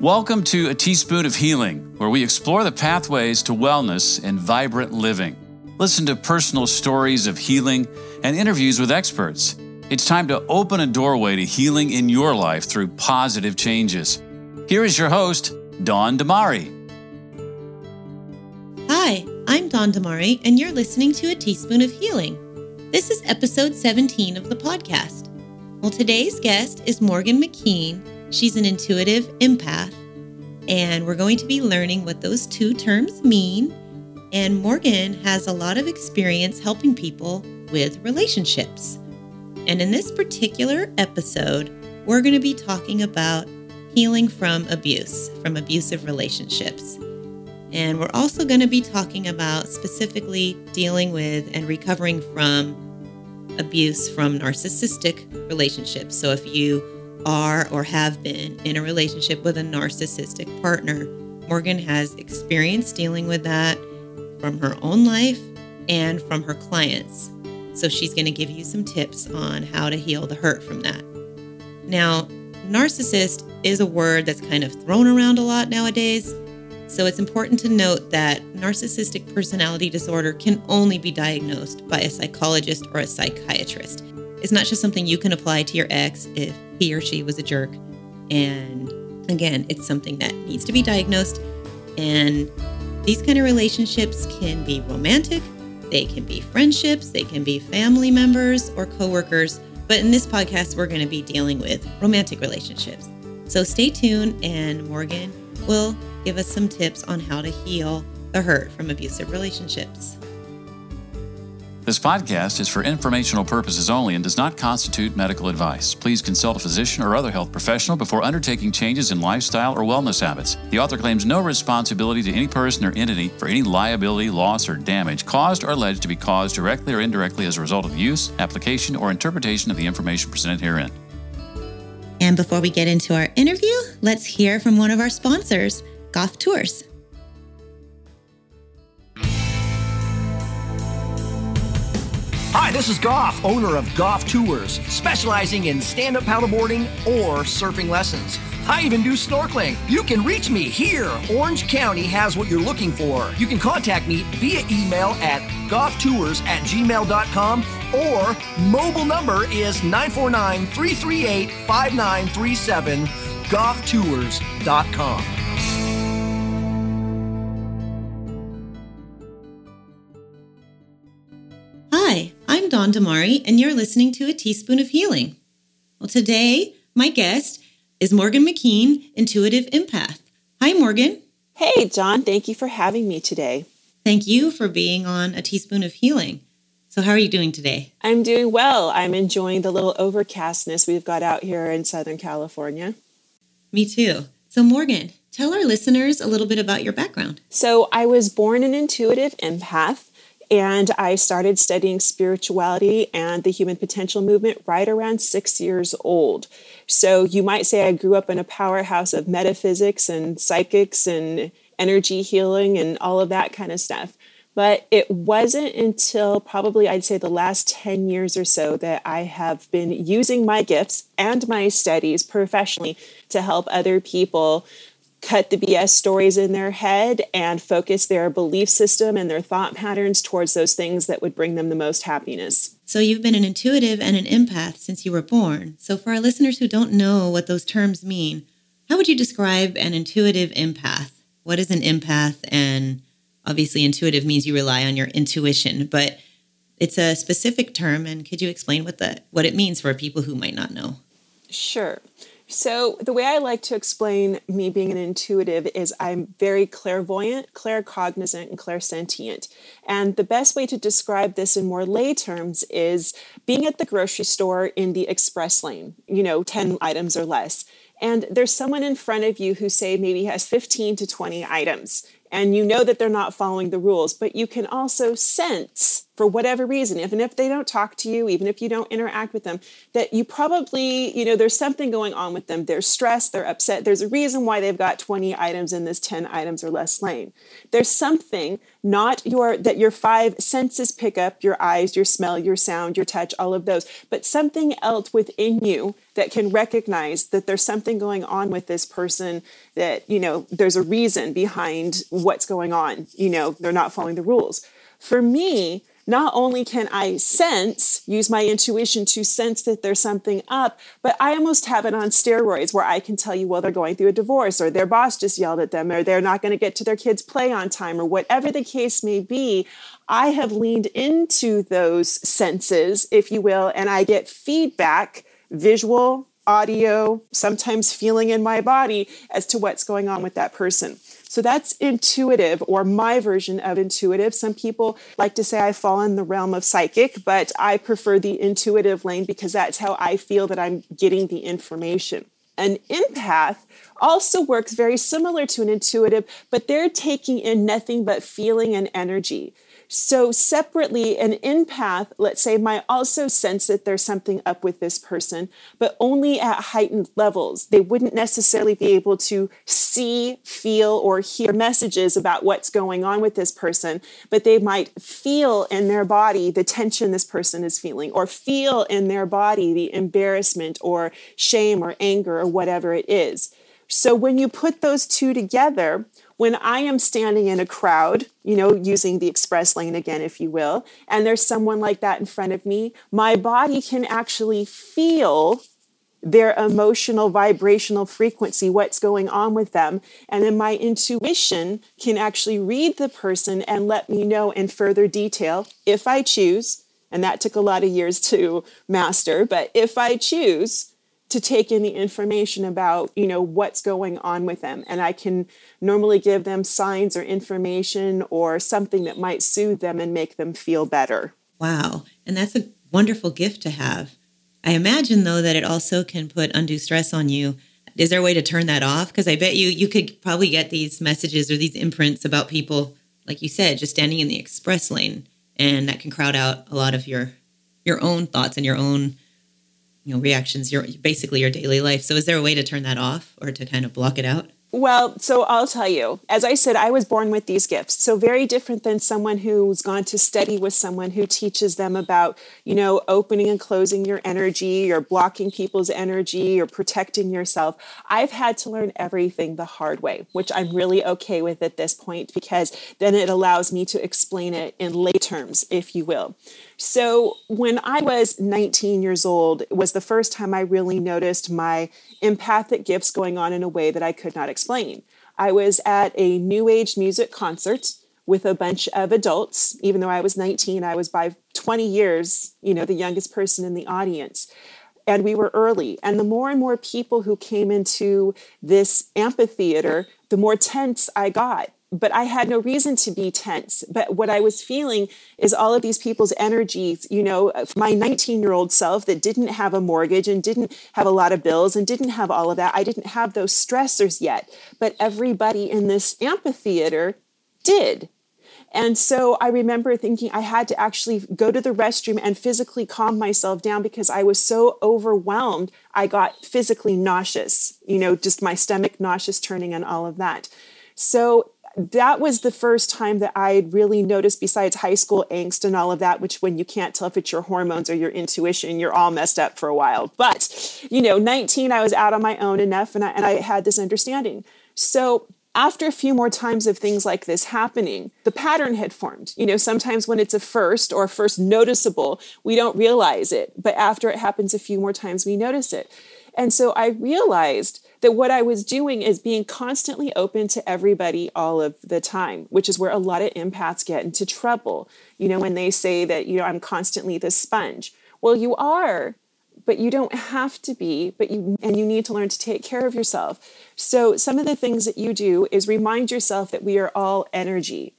Welcome to A Teaspoon of Healing, where we explore the pathways to wellness and vibrant living. Listen to personal stories of healing and interviews with experts. It's time to open a doorway to healing in your life through positive changes. Here is your host, Dawn Damari. Hi, I'm Dawn Damari, and you're listening to A Teaspoon of Healing. This is episode 17 of the podcast. Well, today's guest is Morgan McKean. She's an intuitive empath, and we're going to be learning what those two terms mean. And Morgan has a lot of experience helping people with relationships. And in this particular episode, we're going to be talking about healing from abuse, from abusive relationships. And we're also going to be talking about specifically dealing with and recovering from abuse from narcissistic relationships. So if you are or have been in a relationship with a narcissistic partner, Morgan has experience dealing with that from her own life and from her clients. So she's going to give you some tips on how to heal the hurt from that. Now, narcissist is a word that's kind of thrown around a lot nowadays. So it's important to note that narcissistic personality disorder can only be diagnosed by a psychologist or a psychiatrist. It's not just something you can apply to your ex if he or she was a jerk. And again, it's something that needs to be diagnosed. And these kind of relationships can be romantic, they can be friendships, they can be family members or coworkers. But in this podcast, we're going to be dealing with romantic relationships. So stay tuned, and Morgan will give us some tips on how to heal the hurt from abusive relationships. This podcast is for informational purposes only and does not constitute medical advice. Please consult a physician or other health professional before undertaking changes in lifestyle or wellness habits. The author claims no responsibility to any person or entity for any liability, loss, or damage caused or alleged to be caused directly or indirectly as a result of use, application, or interpretation of the information presented herein. And before we get into our interview, let's hear from one of our sponsors, Goff Tours. Hi, this is Goff, owner of Goff Tours, specializing in stand up paddleboarding or surfing lessons. I even do snorkeling. You can reach me here. Orange County has what you're looking for. You can contact me via email at gofftours at gmail.com or mobile number is 949 338 5937 gofftours.com. Dawn Damari, and you're listening to A Teaspoon of Healing. Well, today, my guest is Morgan McKean, Intuitive Empath. Hi, Morgan. Hey, Dawn. Thank you for having me today. Thank you for being on A Teaspoon of Healing. So, how are you doing today? I'm doing well. I'm enjoying the little overcastness we've got out here in Southern California. Me too. So, Morgan, tell our listeners a little bit about your background. So, I was born an intuitive empath. And I started studying spirituality and the human potential movement right around six years old. So you might say I grew up in a powerhouse of metaphysics and psychics and energy healing and all of that kind of stuff. But it wasn't until probably I'd say the last 10 years or so that I have been using my gifts and my studies professionally to help other people cut the BS stories in their head and focus their belief system and their thought patterns towards those things that would bring them the most happiness. So, you've been an intuitive and an empath since you were born. So, for our listeners who don't know what those terms mean, how would you describe an intuitive empath? What is an empath? And obviously, intuitive means you rely on your intuition, but it's a specific term. And could you explain what the what it means for people who might not know? Sure. So, the way I like to explain me being an intuitive is I'm very clairvoyant, claircognizant, and clairsentient. And the best way to describe this in more lay terms is being at the grocery store in the express lane, you know, 10 items or less. And there's someone in front of you who, say, maybe has 15 to 20 items. And you know that they're not following the rules, but you can also sense for whatever reason, even if they don't talk to you, even if you don't interact with them, that you probably, you know, there's something going on with them. They're stressed, they're upset. There's a reason why they've got 20 items in this 10 items or less lane. There's something not your that your five senses pick up your eyes, your smell, your sound, your touch, all of those, but something else within you that can recognize that there's something going on with this person that, you know, there's a reason behind what's going on. You know, they're not following the rules. For me, not only can I sense, use my intuition to sense that there's something up, but I almost have it on steroids where I can tell you, well, they're going through a divorce or their boss just yelled at them or they're not going to get to their kids' play on time or whatever the case may be. I have leaned into those senses, if you will, and I get feedback, visual, audio, sometimes feeling in my body as to what's going on with that person. So that's intuitive or my version of intuitive. Some people like to say I fall in the realm of psychic, but I prefer the intuitive lane because that's how I feel that I'm getting the information. An empath also works very similar to an intuitive, but they're taking in nothing but feeling and energy. So, separately, an empath, let's say, might also sense that there's something up with this person, but only at heightened levels. They wouldn't necessarily be able to see, feel, or hear messages about what's going on with this person, but they might feel in their body the tension this person is feeling, or feel in their body the embarrassment or shame or anger or whatever it is. So, when you put those two together, when I am standing in a crowd, you know, using the express lane again, if you will, and there's someone like that in front of me, my body can actually feel their emotional vibrational frequency, what's going on with them. And then my intuition can actually read the person and let me know in further detail if I choose. And that took a lot of years to master, but if I choose, to take in the information about you know what's going on with them. And i can normally give them signs or information or something that might soothe them and make them feel better. Wow. And that's a wonderful gift to have. I imagine though that it also can put undue stress on you. Is there a way to turn that off? Because i bet you you could probably get these messages or these imprints about people like you said just standing in the express lane. And that can crowd out a lot of your your own thoughts and your own you know reactions your basically your daily life so is there a way to turn that off or to kind of block it out well, so I'll tell you, as I said, I was born with these gifts. So very different than someone who's gone to study with someone who teaches them about, you know, opening and closing your energy or blocking people's energy or protecting yourself. I've had to learn everything the hard way, which I'm really okay with at this point because then it allows me to explain it in lay terms, if you will. So when I was 19 years old, it was the first time I really noticed my empathic gifts going on in a way that I could not explain. I was at a new age music concert with a bunch of adults. Even though I was 19, I was by 20 years, you know, the youngest person in the audience. And we were early. And the more and more people who came into this amphitheater, the more tense I got but I had no reason to be tense. But what I was feeling is all of these people's energies, you know, my 19 year old self that didn't have a mortgage and didn't have a lot of bills and didn't have all of that. I didn't have those stressors yet. But everybody in this amphitheater did. And so I remember thinking I had to actually go to the restroom and physically calm myself down because I was so overwhelmed. I got physically nauseous, you know, just my stomach nauseous turning and all of that. So that was the first time that I really noticed, besides high school angst and all of that, which when you can't tell if it's your hormones or your intuition, you're all messed up for a while. But, you know, 19, I was out on my own enough and I, and I had this understanding. So after a few more times of things like this happening, the pattern had formed. You know, sometimes when it's a first or first noticeable, we don't realize it. But after it happens a few more times, we notice it. And so I realized that what I was doing is being constantly open to everybody all of the time, which is where a lot of empaths get into trouble. You know, when they say that, you know, I'm constantly the sponge. Well, you are, but you don't have to be, but you and you need to learn to take care of yourself. So some of the things that you do is remind yourself that we are all energy.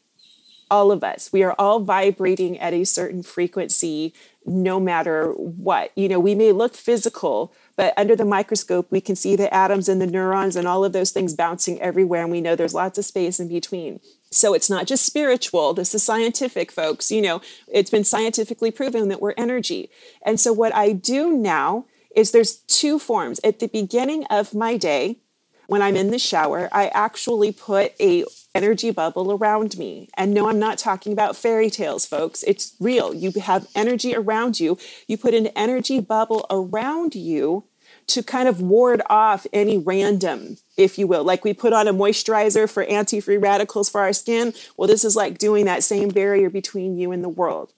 All of us. We are all vibrating at a certain frequency no matter what. You know, we may look physical, but under the microscope, we can see the atoms and the neurons and all of those things bouncing everywhere. And we know there's lots of space in between. So it's not just spiritual. This is scientific, folks. You know, it's been scientifically proven that we're energy. And so what I do now is there's two forms. At the beginning of my day, when I'm in the shower, I actually put a energy bubble around me. And no, I'm not talking about fairy tales, folks. It's real. You have energy around you. You put an energy bubble around you to kind of ward off any random, if you will. Like we put on a moisturizer for anti free radicals for our skin. Well, this is like doing that same barrier between you and the world.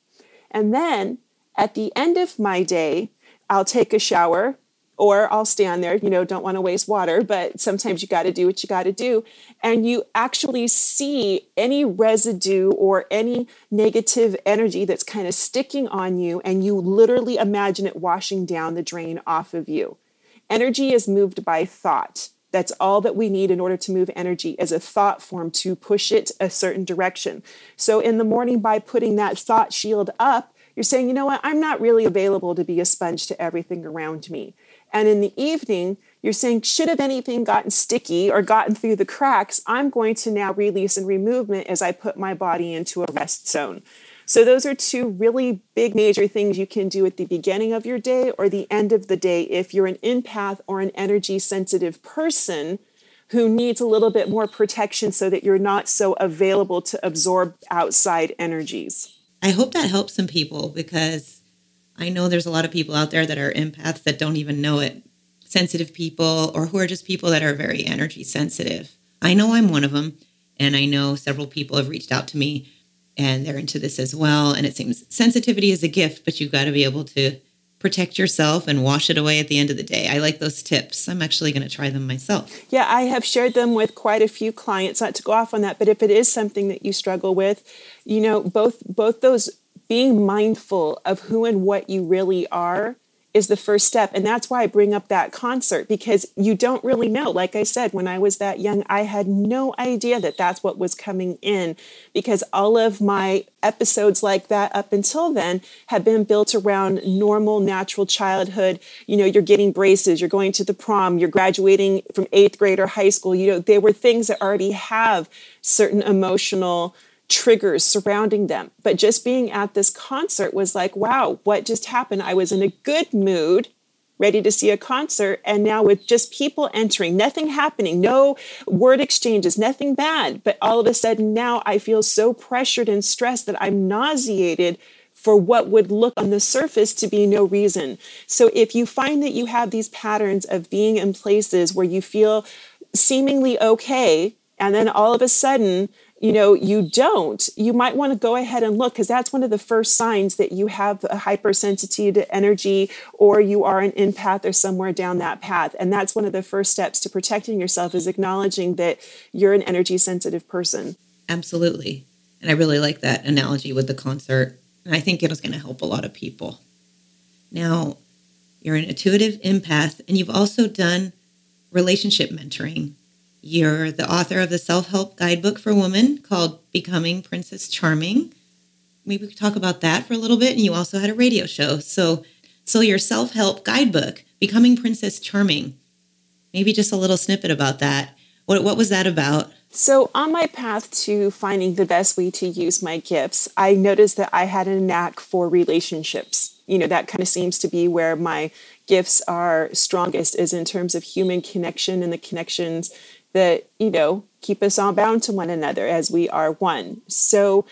And then at the end of my day, I'll take a shower or I'll stand there, you know, don't want to waste water, but sometimes you got to do what you got to do. And you actually see any residue or any negative energy that's kind of sticking on you, and you literally imagine it washing down the drain off of you. Energy is moved by thought. That's all that we need in order to move energy as a thought form to push it a certain direction. So in the morning, by putting that thought shield up, you're saying, you know what, I'm not really available to be a sponge to everything around me. And in the evening, you're saying, should have anything gotten sticky or gotten through the cracks, I'm going to now release and remove it as I put my body into a rest zone. So, those are two really big major things you can do at the beginning of your day or the end of the day if you're an empath or an energy sensitive person who needs a little bit more protection so that you're not so available to absorb outside energies. I hope that helps some people because I know there's a lot of people out there that are empaths that don't even know it, sensitive people, or who are just people that are very energy sensitive. I know I'm one of them, and I know several people have reached out to me and they're into this as well. And it seems sensitivity is a gift, but you've got to be able to protect yourself and wash it away at the end of the day. I like those tips. I'm actually going to try them myself. Yeah, I have shared them with quite a few clients. Not to go off on that, but if it is something that you struggle with, you know, both both those being mindful of who and what you really are is the first step. And that's why I bring up that concert because you don't really know. Like I said, when I was that young, I had no idea that that's what was coming in because all of my episodes like that up until then had been built around normal, natural childhood. You know, you're getting braces, you're going to the prom, you're graduating from eighth grade or high school. You know, they were things that already have certain emotional triggers surrounding them. But just being at this concert was like, wow, what just happened? I was in a good mood, ready to see a concert. And now with just people entering, nothing happening, no word exchanges, nothing bad. But all of a sudden now I feel so pressured and stressed that I'm nauseated for what would look on the surface to be no reason. So if you find that you have these patterns of being in places where you feel seemingly okay, and then all of a sudden you know you don't you might want to go ahead and look because that's one of the first signs that you have a hypersensitivity to energy or you are an empath or somewhere down that path. And that's one of the first steps to protecting yourself is acknowledging that you're an energy sensitive person. Absolutely. And i really like that analogy with the concert. And i think it was going to help a lot of people. Now you're an intuitive empath and you've also done relationship mentoring you're the author of the self help guidebook for women called Becoming Princess Charming. Maybe we could talk about that for a little bit. And you also had a radio show. So, so your self help guidebook, Becoming Princess Charming. Maybe just a little snippet about that. What, what was that about? So, on my path to finding the best way to use my gifts, I noticed that I had a knack for relationships. You know, that kind of seems to be where my gifts are strongest, is in terms of human connection and the connections that, you know, keep us all bound to one another as we are one. So,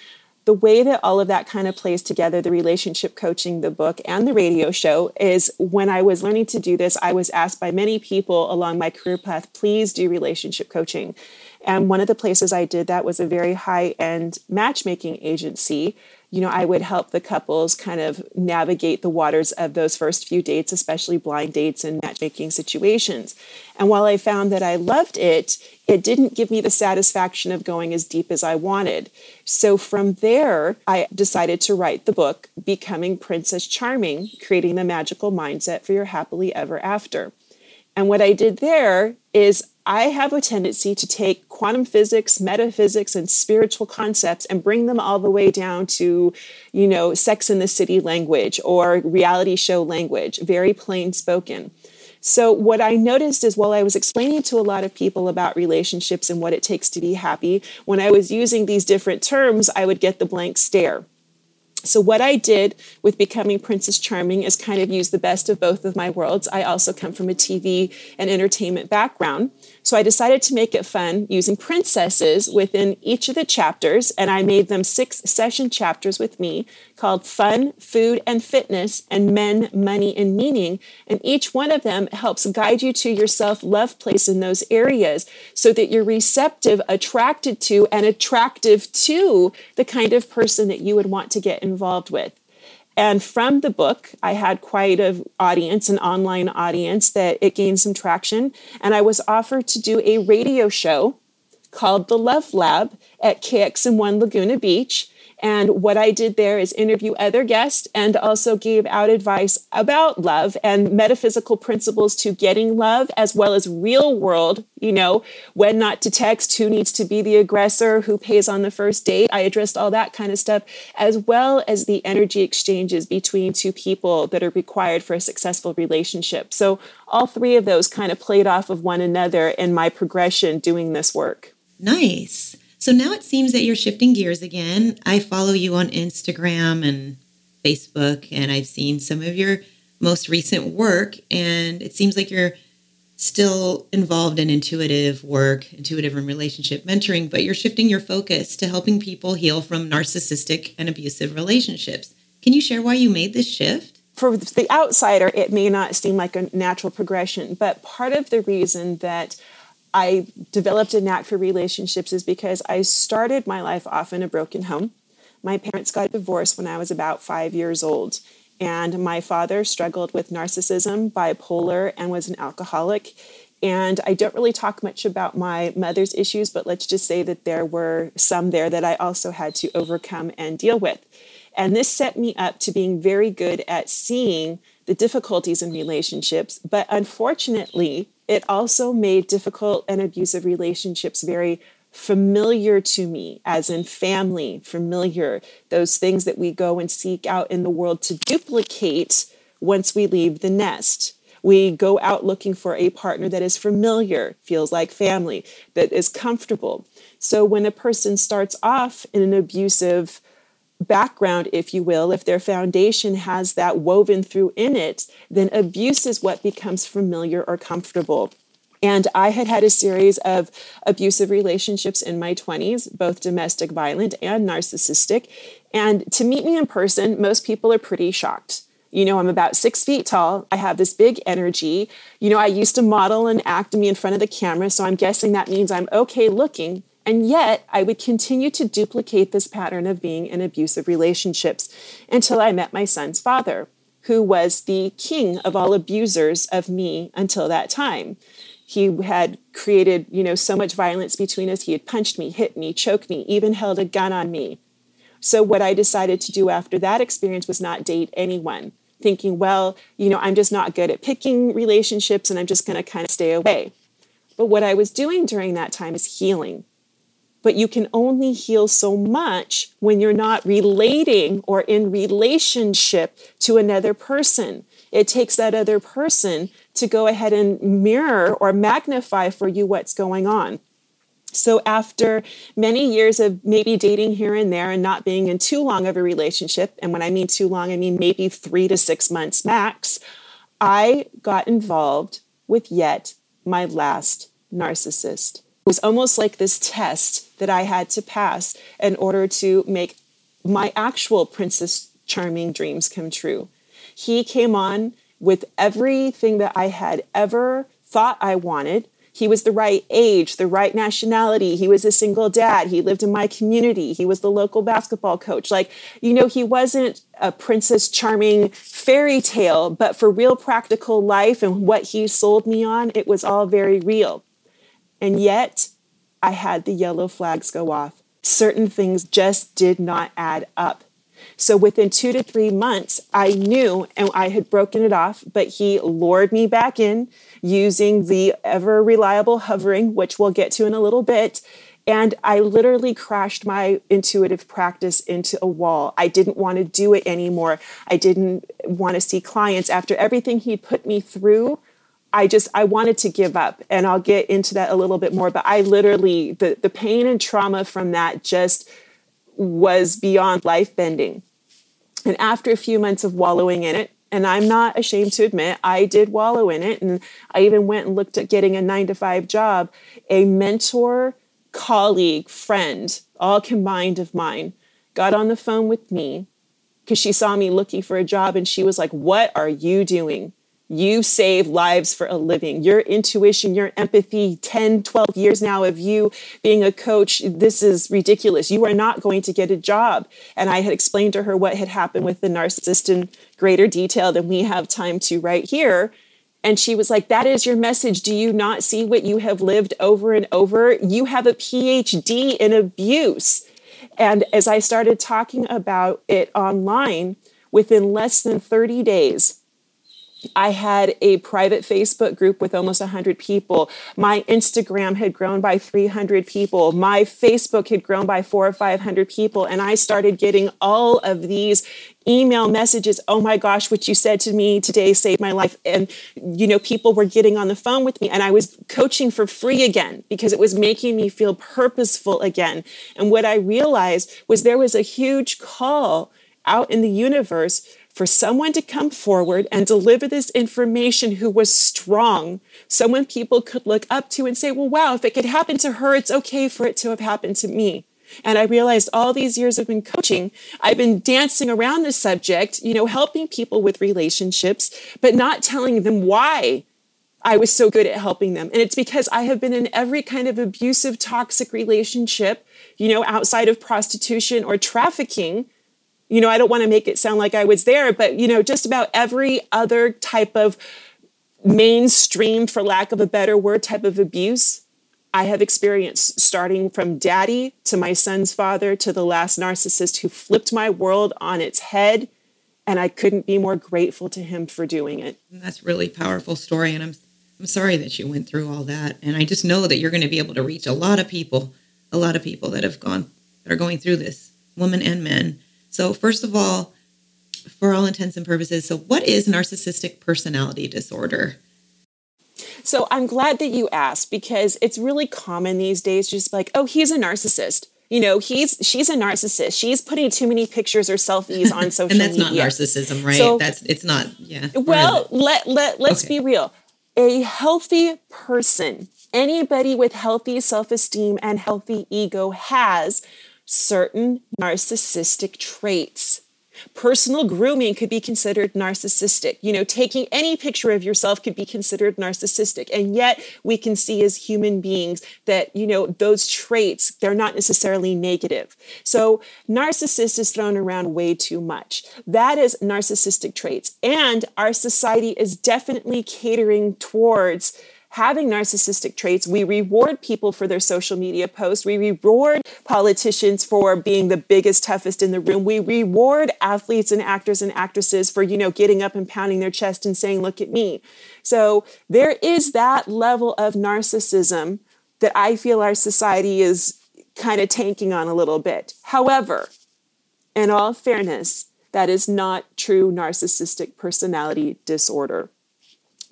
the way that all of that kind of plays together, the relationship coaching, the book, and the radio show, is when I was learning to do this, I was asked by many people along my career path, please do relationship coaching. And one of the places I did that was a very high end matchmaking agency you know, I would help the couples kind of navigate the waters of those first few dates, especially blind dates and matchmaking situations. And while I found that I loved it, it didn't give me the satisfaction of going as deep as I wanted. So from there, I decided to write the book, Becoming Princess Charming Creating the Magical Mindset for Your Happily Ever After. And what I did there is I have a tendency to take quantum physics, metaphysics, and spiritual concepts and bring them all the way down to, you know, sex in the city language or reality show language, very plain spoken. So, what I noticed is while I was explaining to a lot of people about relationships and what it takes to be happy, when I was using these different terms, I would get the blank stare. So, what I did with becoming Princess Charming is kind of use the best of both of my worlds. I also come from a TV and entertainment background. So, I decided to make it fun using princesses within each of the chapters, and I made them six session chapters with me called Fun, Food, and Fitness, and Men, Money, and Meaning. And each one of them helps guide you to your self love place in those areas so that you're receptive, attracted to, and attractive to the kind of person that you would want to get involved with. And from the book, I had quite an audience, an online audience, that it gained some traction. And I was offered to do a radio show called The Love Lab at KXM1 Laguna Beach. And what I did there is interview other guests and also gave out advice about love and metaphysical principles to getting love, as well as real world, you know, when not to text, who needs to be the aggressor, who pays on the first date. I addressed all that kind of stuff, as well as the energy exchanges between two people that are required for a successful relationship. So all three of those kind of played off of one another in my progression doing this work. Nice. So now it seems that you're shifting gears again. I follow you on Instagram and Facebook, and I've seen some of your most recent work, and it seems like you're still involved in intuitive work, intuitive and relationship mentoring, but you're shifting your focus to helping people heal from narcissistic and abusive relationships. Can you share why you made this shift? For the outsider, it may not seem like a natural progression, but part of the reason that I developed a knack for relationships is because I started my life off in a broken home. My parents got divorced when I was about five years old, and my father struggled with narcissism, bipolar, and was an alcoholic. And I don't really talk much about my mother's issues, but let's just say that there were some there that I also had to overcome and deal with. And this set me up to being very good at seeing the difficulties in relationships. But unfortunately, it also made difficult and abusive relationships very familiar to me, as in family, familiar, those things that we go and seek out in the world to duplicate once we leave the nest. We go out looking for a partner that is familiar, feels like family, that is comfortable. So when a person starts off in an abusive background, if you will, if their foundation has that woven through in it, then abuse is what becomes familiar or comfortable. And I had had a series of abusive relationships in my 20s, both domestic violent and narcissistic. And to meet me in person, most people are pretty shocked. You know, I'm about six feet tall. I have this big energy. You know, I used to model and act me in front of the camera, so I'm guessing that means I'm okay looking. And yet, I would continue to duplicate this pattern of being in abusive relationships until I met my son's father, who was the king of all abusers of me until that time. He had created, you know, so much violence between us. He had punched me, hit me, choked me, even held a gun on me. So, what I decided to do after that experience was not date anyone, thinking, well, you know, I'm just not good at picking relationships and I'm just going to kind of stay away. But what I was doing during that time is healing but you can only heal so much when you're not relating or in relationship to another person. It takes that other person to go ahead and mirror or magnify for you what's going on. So, after many years of maybe dating here and there and not being in too long of a relationship, and when I mean too long, I mean maybe three to six months max, I got involved with yet my last narcissist was almost like this test that I had to pass in order to make my actual Princess Charming dreams come true. He came on with everything that I had ever thought I wanted. He was the right age, the right nationality. He was a single dad. He lived in my community. He was the local basketball coach. Like, you know, he wasn't a Princess Charming fairy tale, but for real practical life and what he sold me on, it was all very real. And yet, I had the yellow flags go off. Certain things just did not add up. So within two to three months, I knew and I had broken it off, but he lured me back in using the ever reliable hoovering, which we'll get to in a little bit. And I literally crashed my intuitive practice into a wall. I didn't want to do it anymore. I didn't want to see clients. After everything he put me through, I just I wanted to give up and I'll get into that a little bit more but I literally the the pain and trauma from that just was beyond life bending. And after a few months of wallowing in it, and I'm not ashamed to admit I did wallow in it and I even went and looked at getting a 9 to 5 job, a mentor, colleague, friend, all combined of mine got on the phone with me because she saw me looking for a job and she was like, "What are you doing? You save lives for a living. Your intuition, your empathy, 10, 12 years now of you being a coach, this is ridiculous. You are not going to get a job. And I had explained to her what had happened with the narcissist in greater detail than we have time to right here. And she was like, That is your message. Do you not see what you have lived over and over? You have a PhD in abuse. And as I started talking about it online, within less than 30 days, I had a private Facebook group with almost 100 people. My Instagram had grown by 300 people. My Facebook had grown by four or 500 people. And I started getting all of these email messages. Oh my gosh, what you said to me today saved my life. And, you know, people were getting on the phone with me and I was coaching for free again because it was making me feel purposeful again. And what I realized was there was a huge call out in the universe for someone to come forward and deliver this information who was strong, someone people could look up to and say, well, wow, if it could happen to her, it's okay for it to have happened to me. And I realized all these years I've been coaching, I've been dancing around this subject, you know, helping people with relationships, but not telling them why I was so good at helping them. And it's because I have been in every kind of abusive, toxic relationship, you know, outside of prostitution or trafficking you know, I don't want to make it sound like I was there, but, you know, just about every other type of mainstream, for lack of a better word, type of abuse I have experienced, starting from daddy to my son's father to the last narcissist who flipped my world on its head. And I couldn't be more grateful to him for doing it. That's really powerful story. And I'm, I'm sorry that you went through all that. And I just know that you're going to be able to reach a lot of people, a lot of people that have gone, that are going through this, women and men. So, first of all, for all intents and purposes, so what is narcissistic personality disorder? So, I'm glad that you asked because it's really common these days just like, oh, he's a narcissist. You know, he's she's a narcissist. She's putting too many pictures or selfies on social media. and that's media. not narcissism, right? So, that's it's not, yeah. Well, let let let's okay. be real. A healthy person, anybody with healthy self-esteem and healthy ego has certain narcissistic traits. Personal grooming could be considered narcissistic. You know, taking any picture of yourself could be considered narcissistic. And yet we can see as human beings that, you know, those traits, they're not necessarily negative. So narcissist is thrown around way too much. That is narcissistic traits. And our society is definitely catering towards having narcissistic traits. We reward people for their social media posts. We reward politicians for being the biggest, toughest in the room. We reward athletes and actors and actresses for, you know, getting up and pounding their chest and saying, look at me. So there is that level of narcissism that I feel our society is kind of tanking on a little bit. However, in all fairness, that is not true narcissistic personality disorder.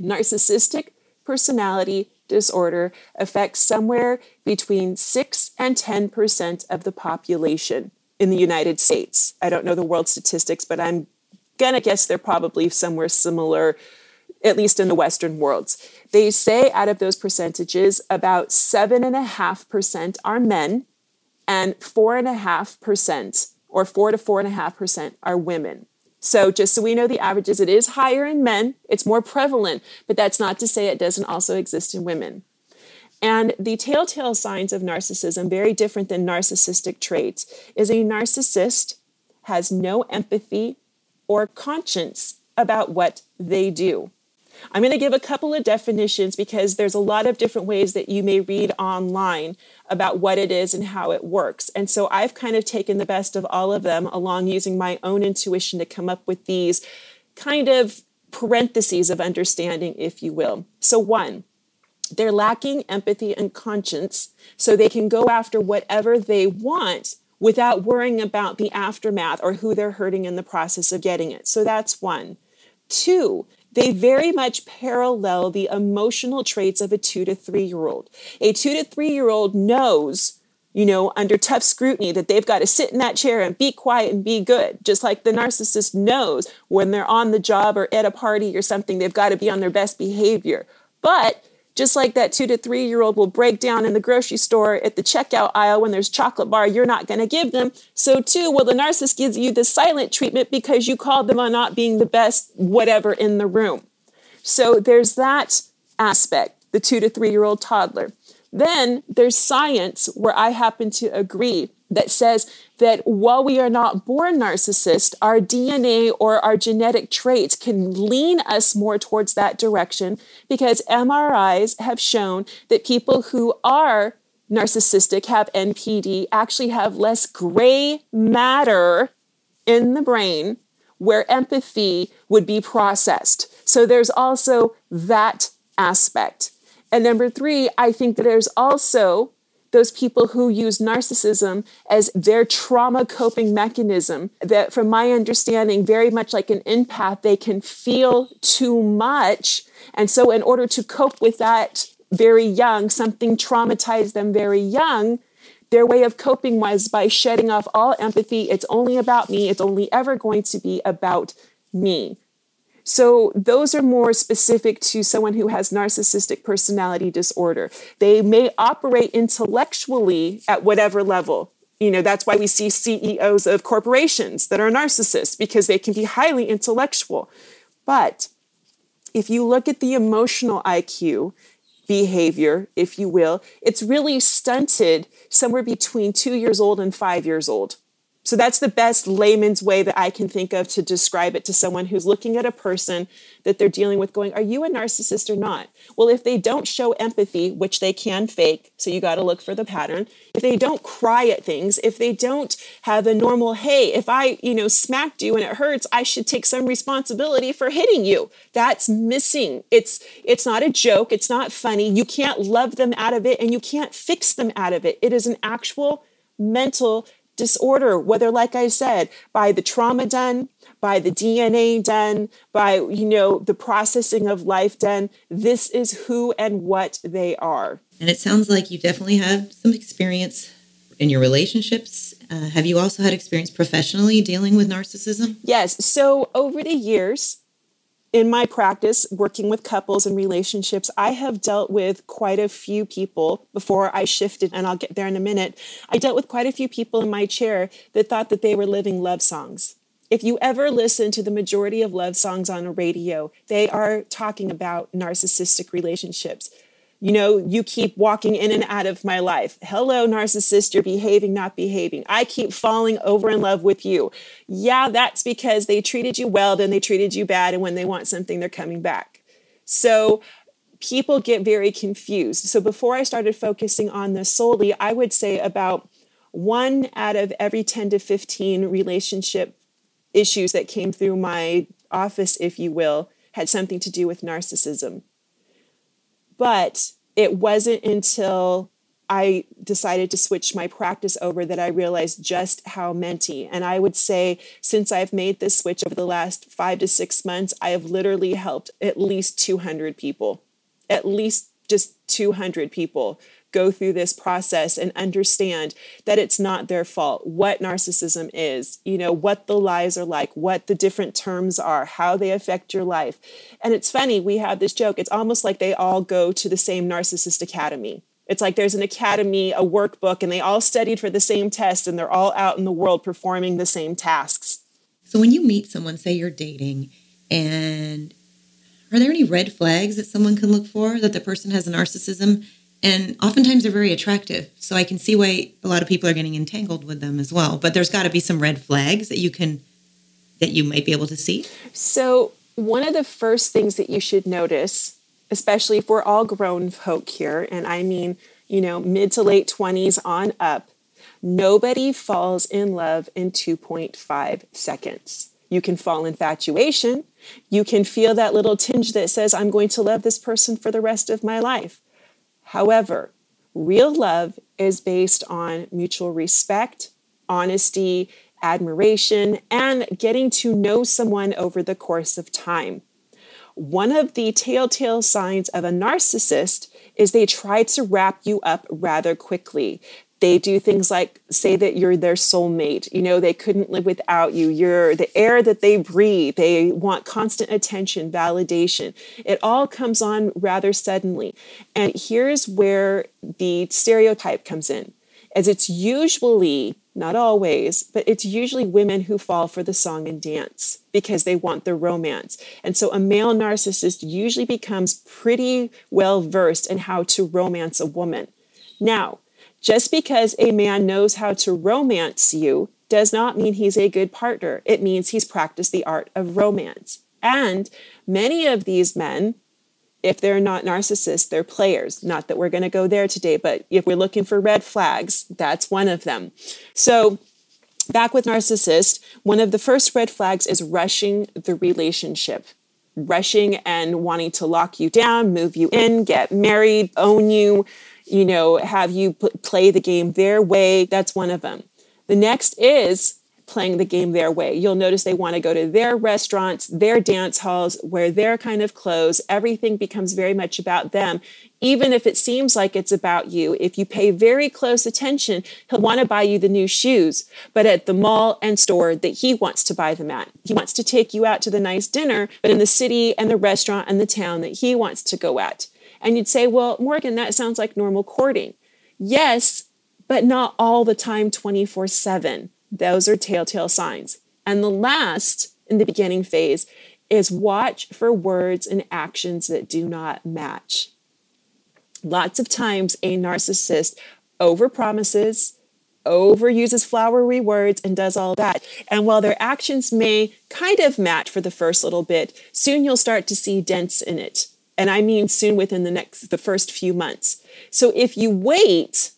Narcissistic personality disorder affects somewhere between 6 and 10% of the population in the United States. I don't know the world statistics, but I'm going to guess they're probably somewhere similar, at least in the Western worlds. They say out of those percentages, about 7.5% are men and 4.5% or 4 to 4.5% are women. So, just so we know the averages, it is higher in men, it's more prevalent, but that's not to say it doesn't also exist in women. And the telltale signs of narcissism, very different than narcissistic traits, is a narcissist has no empathy or conscience about what they do. I'm going to give a couple of definitions because there's a lot of different ways that you may read online about what it is and how it works. And so I've kind of taken the best of all of them along using my own intuition to come up with these kind of parentheses of understanding, if you will. So, one, they're lacking empathy and conscience, so they can go after whatever they want without worrying about the aftermath or who they're hurting in the process of getting it. So, that's one. Two, they very much parallel the emotional traits of a two to three year old. A two to three year old knows, you know, under tough scrutiny that they've got to sit in that chair and be quiet and be good. Just like the narcissist knows when they're on the job or at a party or something, they've got to be on their best behavior. But just like that two to three year old will break down in the grocery store at the checkout aisle when there's chocolate bar you're not going to give them, so too will the narcissist give you the silent treatment because you called them on not being the best whatever in the room. So there's that aspect, the two to three year old toddler. Then there's science where I happen to agree that says that while we are not born narcissist, our DNA or our genetic traits can lean us more towards that direction because MRIs have shown that people who are narcissistic, have NPD, actually have less gray matter in the brain where empathy would be processed. So there's also that aspect. And number three, I think that there's also those people who use narcissism as their trauma coping mechanism that from my understanding very much like an empath they can feel too much. And so in order to cope with that very young something traumatized them very young their way of coping was by shedding off all empathy. It's only about me. It's only ever going to be about me so, those are more specific to someone who has narcissistic personality disorder. They may operate intellectually at whatever level. You know, that's why we see CEOs of corporations that are narcissists because they can be highly intellectual. But if you look at the emotional IQ, behavior, if you will, it's really stunted somewhere between two years old and five years old. So that's the best layman's way that I can think of to describe it to someone who's looking at a person that they're dealing with going, Are you a narcissist or not? Well, if they don't show empathy, which they can fake, so you got to look for the pattern. If they don't cry at things, if they don't have a normal, hey, if I, you know, smacked you and it hurts, I should take some responsibility for hitting you. That's missing. It's it's not a joke, it's not funny. You can't love them out of it and you can't fix them out of it. It is an actual mental disorder, whether, like I said, by the trauma done, by the DNA done, by, you know, the processing of life done. This is who and what they are. And it sounds like you definitely have some experience in your relationships. Uh, have you also had experience professionally dealing with narcissism? Yes. So over the years, in my practice working with couples and relationships, I have dealt with quite a few people before I shifted, and I'll get there in a minute. I dealt with quite a few people in my chair that thought that they were living love songs. If you ever listen to the majority of love songs on a radio, they are talking about narcissistic relationships. You know, you keep walking in and out of my life. Hello, narcissist, you're behaving, not behaving. I keep falling over in love with you. Yeah, that's because they treated you well, then they treated you bad, and when they want something, they're coming back. So people get very confused. So before I started focusing on this solely, I would say about one out of every 10 to 15 relationship issues that came through my office, if you will, had something to do with narcissism. But it wasn't until I decided to switch my practice over that I realized just how menti. And I would say, since I've made this switch over the last five to six months, I have literally helped at least 200 people, at least just 200 people go through this process and understand that it's not their fault, what narcissism is, you know, what the lies are like, what the different terms are, how they affect your life. And it's funny, we have this joke, it's almost like they all go to the same narcissist academy. It's like there's an academy, a workbook, and they all studied for the same test and they're all out in the world performing the same tasks. So when you meet someone, say you're dating, and are there any red flags that someone can look for that the person has a narcissism and oftentimes they're very attractive. So I can see why a lot of people are getting entangled with them as well. But there's got to be some red flags that you can that you might be able to see. So one of the first things that you should notice, especially if we're all grown folk here, and I mean, you know, mid to late 20s on up, nobody falls in love in 2.5 seconds. You can fall infatuation. You can feel that little tinge that says, I'm going to love this person for the rest of my life. However, real love is based on mutual respect, honesty, admiration, and getting to know someone over the course of time. one of the telltale signs of a narcissist is they try to wrap you up rather quickly. They do things like say that you're their soulmate. You know, they couldn't live without you. You're the air that they breathe. They want constant attention, validation. It all comes on rather suddenly. And here's where the stereotype comes in, as it's usually not always, but it's usually women who fall for the song and dance because they want the romance. And so a male narcissist usually becomes pretty well versed in how to romance a woman. Now, just because a man knows how to romance you does not mean he's a good partner. It means he's practiced the art of romance. And many of these men if they're not narcissists, they're players. Not that we're going to go there today, but if we're looking for red flags, that's one of them. So, back with narcissist, one of the first red flags is rushing the relationship. Rushing and wanting to lock you down, move you in, get married, own you, you know, have you p- play the game their way. That's one of them. The next is playing the game their way. You'll notice they want to go to their restaurants, their dance halls, wear their kind of clothes. Everything becomes very much about them, even if it seems like it's about you. If you pay very close attention, he'll want to buy you the new shoes, but at the mall and store that he wants to buy them at. He wants to take you out to the nice dinner, but in the city and the restaurant and the town that he wants to go at. And you'd say, well, Morgan, that sounds like normal courting. Yes, but not all the time 24 7 those are telltale signs. And the last in the beginning phase is watch for words and actions that do not match. Lots of times, a narcissist overpromises, overuses flowery words, and does all that. And while their actions may kind of match for the first little bit, soon you'll start to see dents in it. And I mean soon within the next the first few months. So if you wait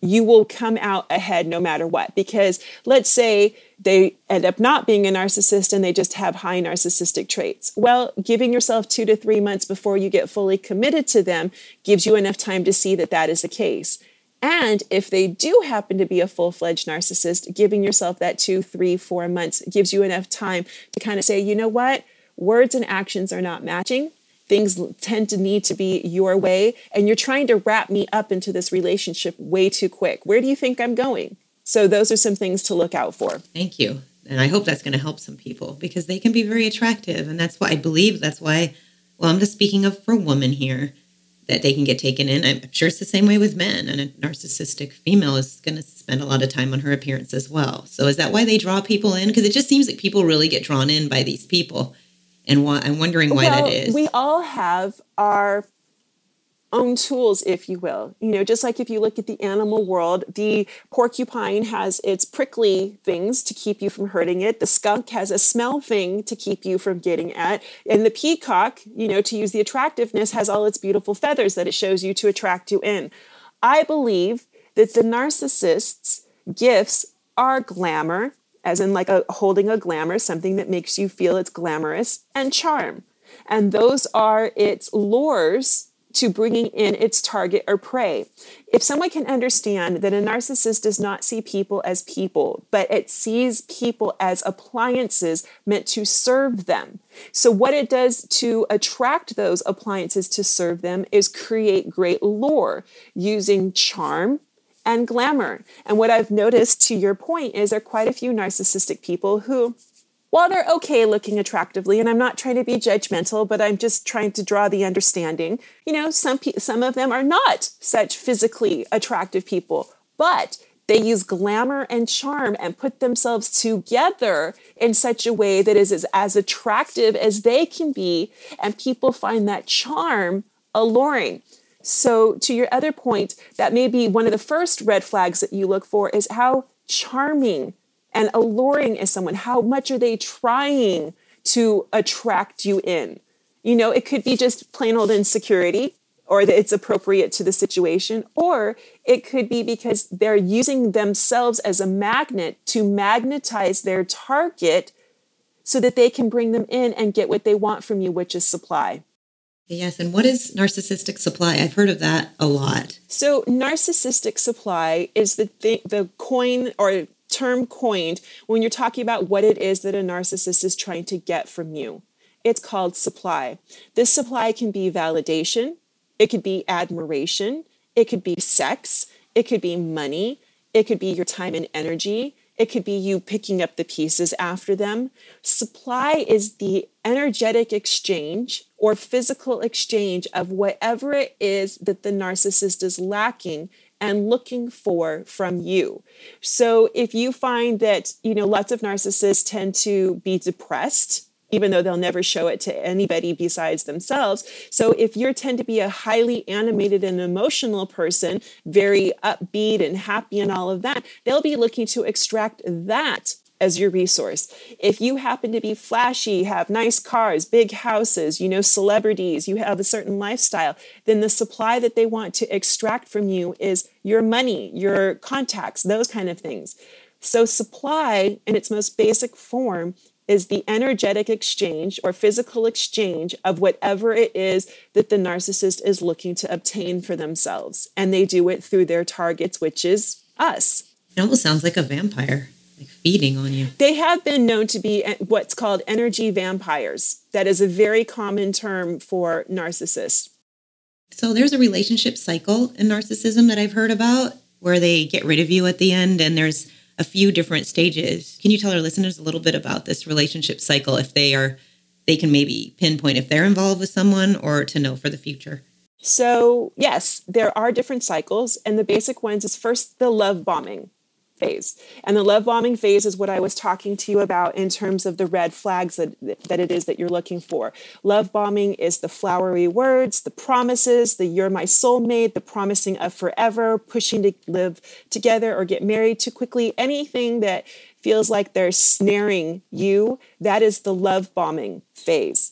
you will come out ahead no matter what. Because let's say they end up not being a narcissist and they just have high narcissistic traits. Well, giving yourself two to three months before you get fully committed to them gives you enough time to see that that is the case. And if they do happen to be a full fledged narcissist, giving yourself that two, three, four months gives you enough time to kind of say, you know what? Words and actions are not matching things tend to need to be your way and you're trying to wrap me up into this relationship way too quick. Where do you think i'm going? So those are some things to look out for. Thank you. And i hope that's going to help some people because they can be very attractive and that's why i believe that's why well i'm just speaking of for women here that they can get taken in. I'm sure it's the same way with men and a narcissistic female is going to spend a lot of time on her appearance as well. So is that why they draw people in? Because it just seems like people really get drawn in by these people and why I'm wondering why well, that is. We all have our own tools, if you will. You know, just like if you look at the animal world, the porcupine has its prickly things to keep you from hurting it. The skunk has a smell thing to keep you from getting at. And the peacock, you know, to use the attractiveness, has all its beautiful feathers that it shows you to attract you in. I believe that the narcissist's gifts are glamour as in like a holding a glamour, something that makes you feel it's glamorous, and charm. And those are its lures to bringing in its target or prey. If someone can understand that a narcissist does not see people as people, but it sees people as appliances meant to serve them. So, what it does to attract those appliances to serve them is create great lore using charm, and glamour. And what I've noticed to your point is there are quite a few narcissistic people who, while they're okay looking attractively, and I'm not trying to be judgmental, but I'm just trying to draw the understanding, you know, some, pe- some of them are not such physically attractive people, but they use glamour and charm and put themselves together in such a way that is as, as attractive as they can be, and people find that charm alluring. So, to your other point, that may be one of the first red flags that you look for is how charming and alluring is someone? How much are they trying to attract you in? You know, it could be just plain old insecurity or that it's appropriate to the situation, or it could be because they're using themselves as a magnet to magnetize their target so that they can bring them in and get what they want from you, which is supply. Yes. And what is narcissistic supply? I've heard of that a lot. So, narcissistic supply is the th- the coin or term coined when you're talking about what it is that a narcissist is trying to get from you. it's called supply. This supply can be validation, it could be admiration, it could be sex, it could be money, it could be your time and energy, it could be you picking up the pieces after them. Supply is the energetic exchange or physical exchange of whatever it is that the narcissist is lacking and looking for from you. So if you find that, you know, lots of narcissists tend to be depressed, even though they'll never show it to anybody besides themselves. So if you tend to be a highly animated and emotional person, very upbeat and happy and all of that, they'll be looking to extract that as your resource. If you happen to be flashy, have nice cars, big houses, you know, celebrities, you have a certain lifestyle, then the supply that they want to extract from you is your money, your contacts, those kind of things. So, supply in its most basic form is the energetic exchange or physical exchange of whatever it is that the narcissist is looking to obtain for themselves. And they do it through their targets, which is us. It almost sounds like a vampire like feeding on you. They have been known to be eh, what's called energy vampires. That is a very common term for narcissists. So there's a relationship cycle in narcissism that I've heard about where they get rid of you at the end and there's a few different stages. Can you tell our listeners a little bit about this relationship cycle if they are they can maybe pinpoint if they're involved with someone or to know for the future? So, yes, there are different cycles and the basic ones is first the love bombing phase. And the love bombing phase is what I was talking to you about in terms of the red flags that, that it is that you're looking for. Love bombing is the flowery words, the promises, the you're my soulmate, the promising of forever, pushing to live together or get married too quickly, anything that feels like they're snaring you, that is the love bombing phase.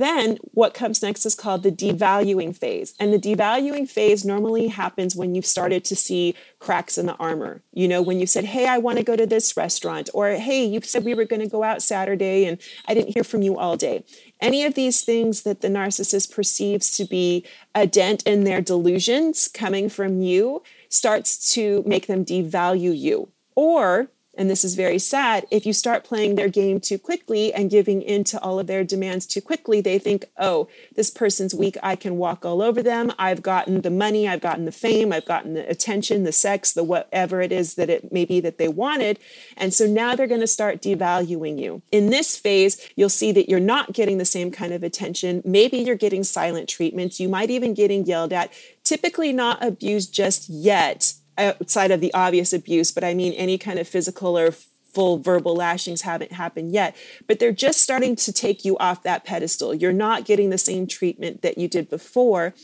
Then what comes next is called the devaluing phase. And the devaluing phase normally happens when you've started to see cracks in the armor. You know, when you said, Hey, I want to go to this restaurant, or Hey, you said we were going to go out Saturday and I didn't hear from you all day. Any of these things that the narcissist perceives to be a dent in their delusions coming from you starts to make them devalue you. Or and this is very sad, if you start playing their game too quickly and giving in to all of their demands too quickly, they think, oh, this person's weak. I can walk all over them. I've gotten the money, I've gotten the fame, I've gotten the attention, the sex, the whatever it is that it may be that they wanted. And so now they're going to start devaluing you. In this phase, you'll see that you're not getting the same kind of attention. Maybe you're getting silent treatments. You might even getting yelled at. Typically not abused just yet outside of the obvious abuse, but I mean any kind of physical or full verbal lashings haven't happened yet, but they're just starting to take you off that pedestal. You're not getting the same treatment that you did before.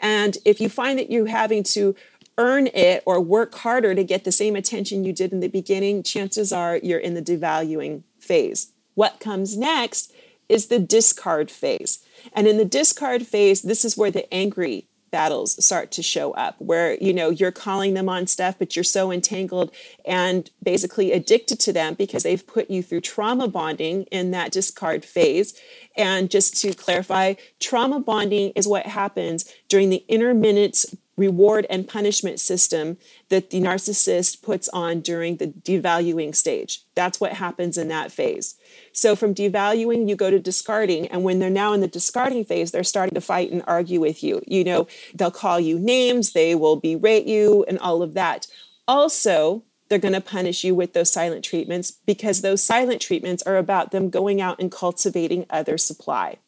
And if you find that you're having to earn it or work harder to get the same attention you did in the beginning, chances are you're in the devaluing phase. What comes next is the discard phase. And in the discard phase, this is where the angry battles start to show up where you know you're calling them on stuff but you're so entangled and basically addicted to them because they've put you through trauma bonding in that discard phase. And just to clarify trauma bonding is what happens during the intermittent reward and punishment system that the narcissist puts on during the devaluing stage. That's what happens in that phase. So from devaluing, you go to discarding. And when they're now in the discarding phase, they're starting to fight and argue with you. You know, they'll call you names, they will berate you, and all of that. Also, they're going to punish you with those silent treatments because those silent treatments are about them going out and cultivating other supply.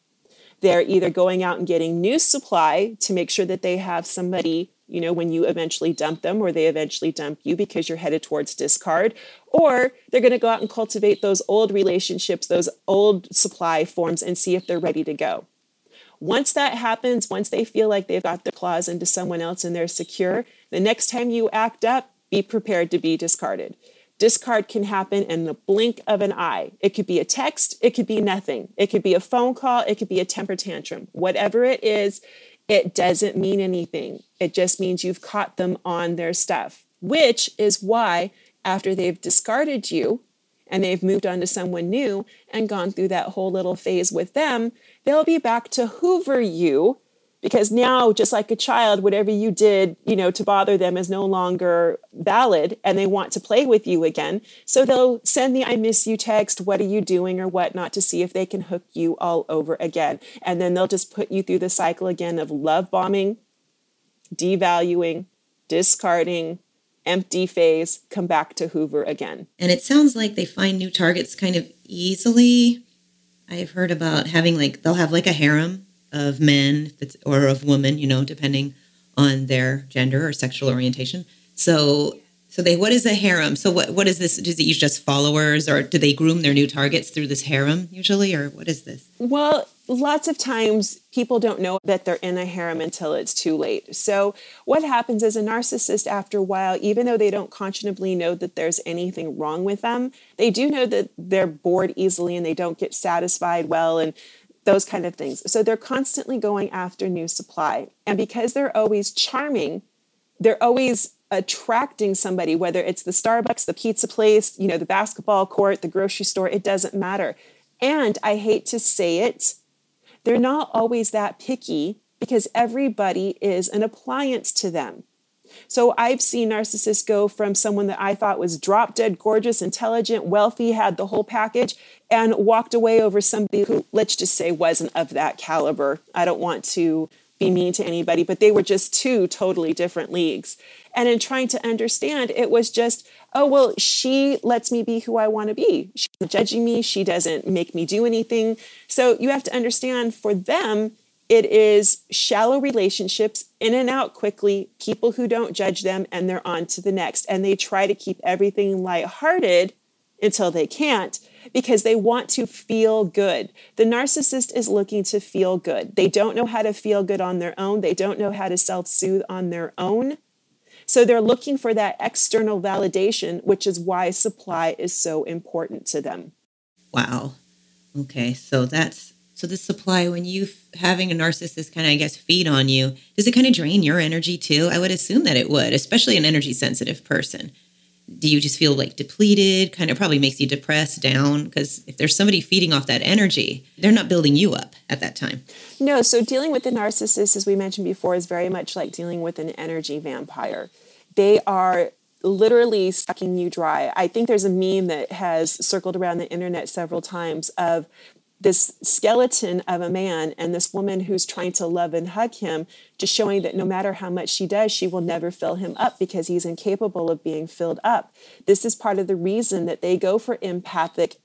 They're either going out and getting new supply to make sure that they have somebody, you know, when you eventually dump them or they eventually dump you because you're headed towards discard, or they're going to go out and cultivate those old relationships, those old supply forms and see if they're ready to go. Once that happens, once they feel like they've got their claws into someone else and they're secure, the next time you act up, be prepared to be discarded Discard can happen in the blink of an eye. It could be a text, it could be nothing. It could be a phone call, it could be a temper tantrum. Whatever it is, it doesn't mean anything. It just means you've caught them on their stuff, which is why after they've discarded you and they've moved on to someone new and gone through that whole little phase with them, they'll be back to hoover you because now just like a child whatever you did you know to bother them is no longer valid and they want to play with you again. So they'll send the i miss you text what are you doing? or whatnot to see if they can hook you all over again. And then they'll just put you through the cycle again of love bombing devaluing discarding empty phase come back to hoover again. And it sounds like they find new targets kind of easily. I've heard about having like they'll have like a harem of men or of women, you know, depending on their gender or sexual orientation. So, so they what is a harem? So what what is this? Do they use just followers, or do they groom their new targets through this harem usually, or what is this? Well, lots of times people don't know that they're in a harem until it's too late. So, what happens is a narcissist, after a while, even though they don't consciously know that there's anything wrong with them, they do know that they're bored easily and they don't get satisfied well. And those kind of things. So they're constantly going after new supply. And because they're always charming, they're always attracting somebody, whether it's the Starbucks, the pizza place, you know, the basketball court, the grocery store, it doesn't matter. And I hate to say it, they're not always that picky because everybody is an appliance to them. So I've seen narcissists go from someone that I thought was drop dead gorgeous, intelligent, wealthy, had the whole package, and walked away over somebody who, let's just say, wasn't of that caliber. I don't want to be mean to anybody, but they were just two totally different leagues. And in trying to understand, it was just, oh, well, she lets me be who I want to be. She's judging me. She doesn't make me do anything. So you have to understand for them, it is shallow relationships, in and out quickly, people who don't judge them, and they're on to the next. And they try to keep everything lighthearted until they can't because they want to feel good. The narcissist is looking to feel good. They don't know how to feel good on their own, they don't know how to self soothe on their own. So they're looking for that external validation, which is why supply is so important to them. Wow. Okay, so that's so the supply, when you having a narcissist kind of, I guess, feed on you, does it kind of drain your energy too? I would assume that it would, especially an energy sensitive person. Do you just feel like depleted? Kind of probably makes you depressed, down? Because if there's somebody feeding off that energy, they're not building you up at that time. No, so dealing with the narcissist, as we mentioned before, is very much like dealing with an energy vampire. They are literally sucking you dry. I think there's a meme that has circled around the internet several times of this skeleton of a man and this woman who's trying to love and hug him, just showing that no matter how much she does, she will never fill him up because he's incapable of being filled up. This is part of the reason that they go for empathic,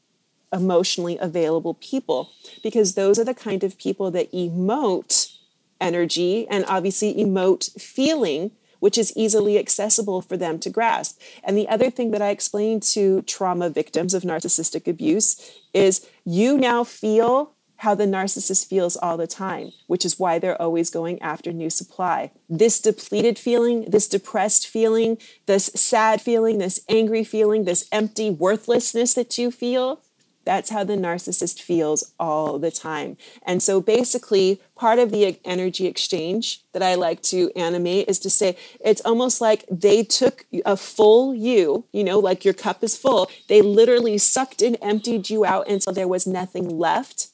emotionally available people, because those are the kind of people that emote energy and obviously emote feeling which is easily accessible for them to grasp. And the other thing that I explain to trauma victims of narcissistic abuse is you now feel how the narcissist feels all the time, which is why they're always going after new supply. This depleted feeling, this depressed feeling, this sad feeling, this angry feeling, this empty worthlessness that you feel, that's how the narcissist feels all the time. And so basically, part of the energy exchange that I like to animate is to say it's almost like they took a full you, you know, like your cup is full. They literally sucked and emptied you out until there was nothing left.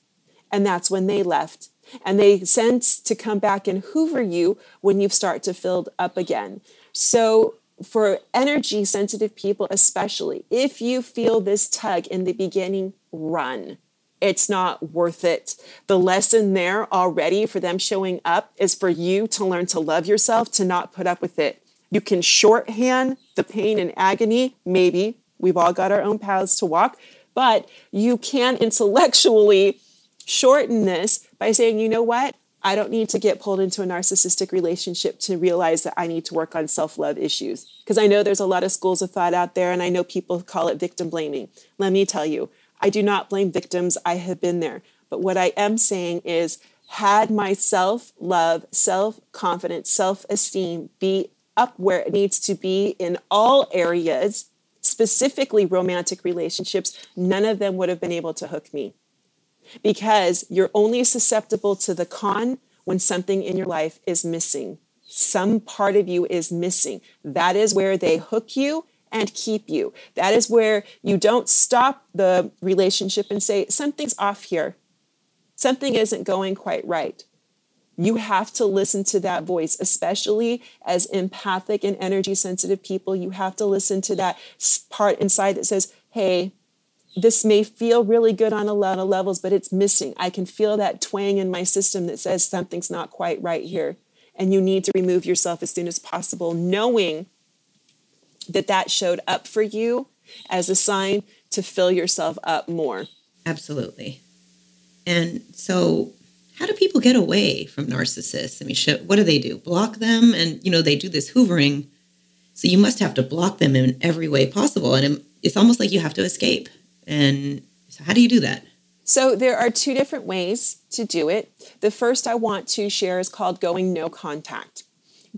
And that's when they left. And they sense to come back and hoover you when you start to fill up again. So for energy sensitive people, especially, if you feel this tug in the beginning, run. It's not worth it. The lesson there already for them showing up is for you to learn to love yourself, to not put up with it. You can shorthand the pain and agony, maybe. We've all got our own paths to walk, but you can intellectually shorten this by saying, you know what? I don't need to get pulled into a narcissistic relationship to realize that I need to work on self love issues. Because I know there's a lot of schools of thought out there, and I know people call it victim blaming. Let me tell you, I do not blame victims. I have been there. But what I am saying is, had my self love, self confidence, self esteem be up where it needs to be in all areas, specifically romantic relationships, none of them would have been able to hook me because you're only susceptible to the con when something in your life is missing. Some part of you is missing. That is where they hook you and keep you. That is where you don't stop the relationship and say, something's off here. Something isn't going quite right. You have to listen to that voice, especially as empathic and energy sensitive people. You have to listen to that part inside that says, hey, this may feel really good on a lot of levels, but it's missing. I can feel that twang in my system that says something's not quite right here. And you need to remove yourself as soon as possible, knowing that that showed up for you as a sign to fill yourself up more. Absolutely. And so, how do people get away from narcissists? I mean, should, what do they do? Block them? And, you know, they do this hoovering. So, you must have to block them in every way possible. And it's almost like you have to escape. And so, how do you do that? So, there are two different ways to do it. The first I want to share is called going no contact.